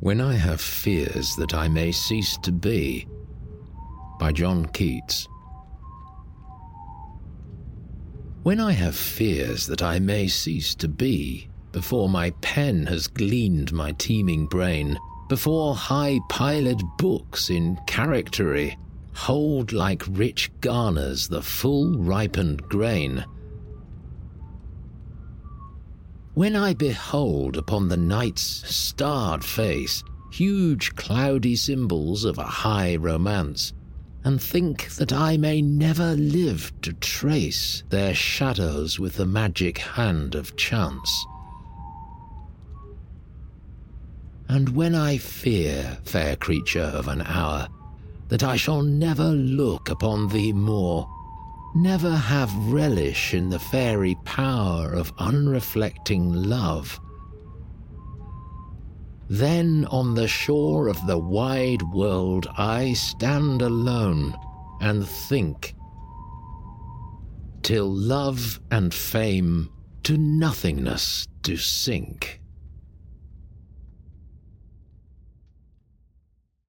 When I Have Fears That I May Cease to Be by John Keats. When I have fears that I may cease to be, before my pen has gleaned my teeming brain, before high piled books in charactery hold like rich garners the full ripened grain, when I behold upon the night's starred face huge cloudy symbols of a high romance, and think that I may never live to trace their shadows with the magic hand of chance. And when I fear, fair creature of an hour, that I shall never look upon thee more, never have relish in the fairy power of unreflecting love. Then on the shore of the wide world I stand alone and think, till love and fame to nothingness do sink.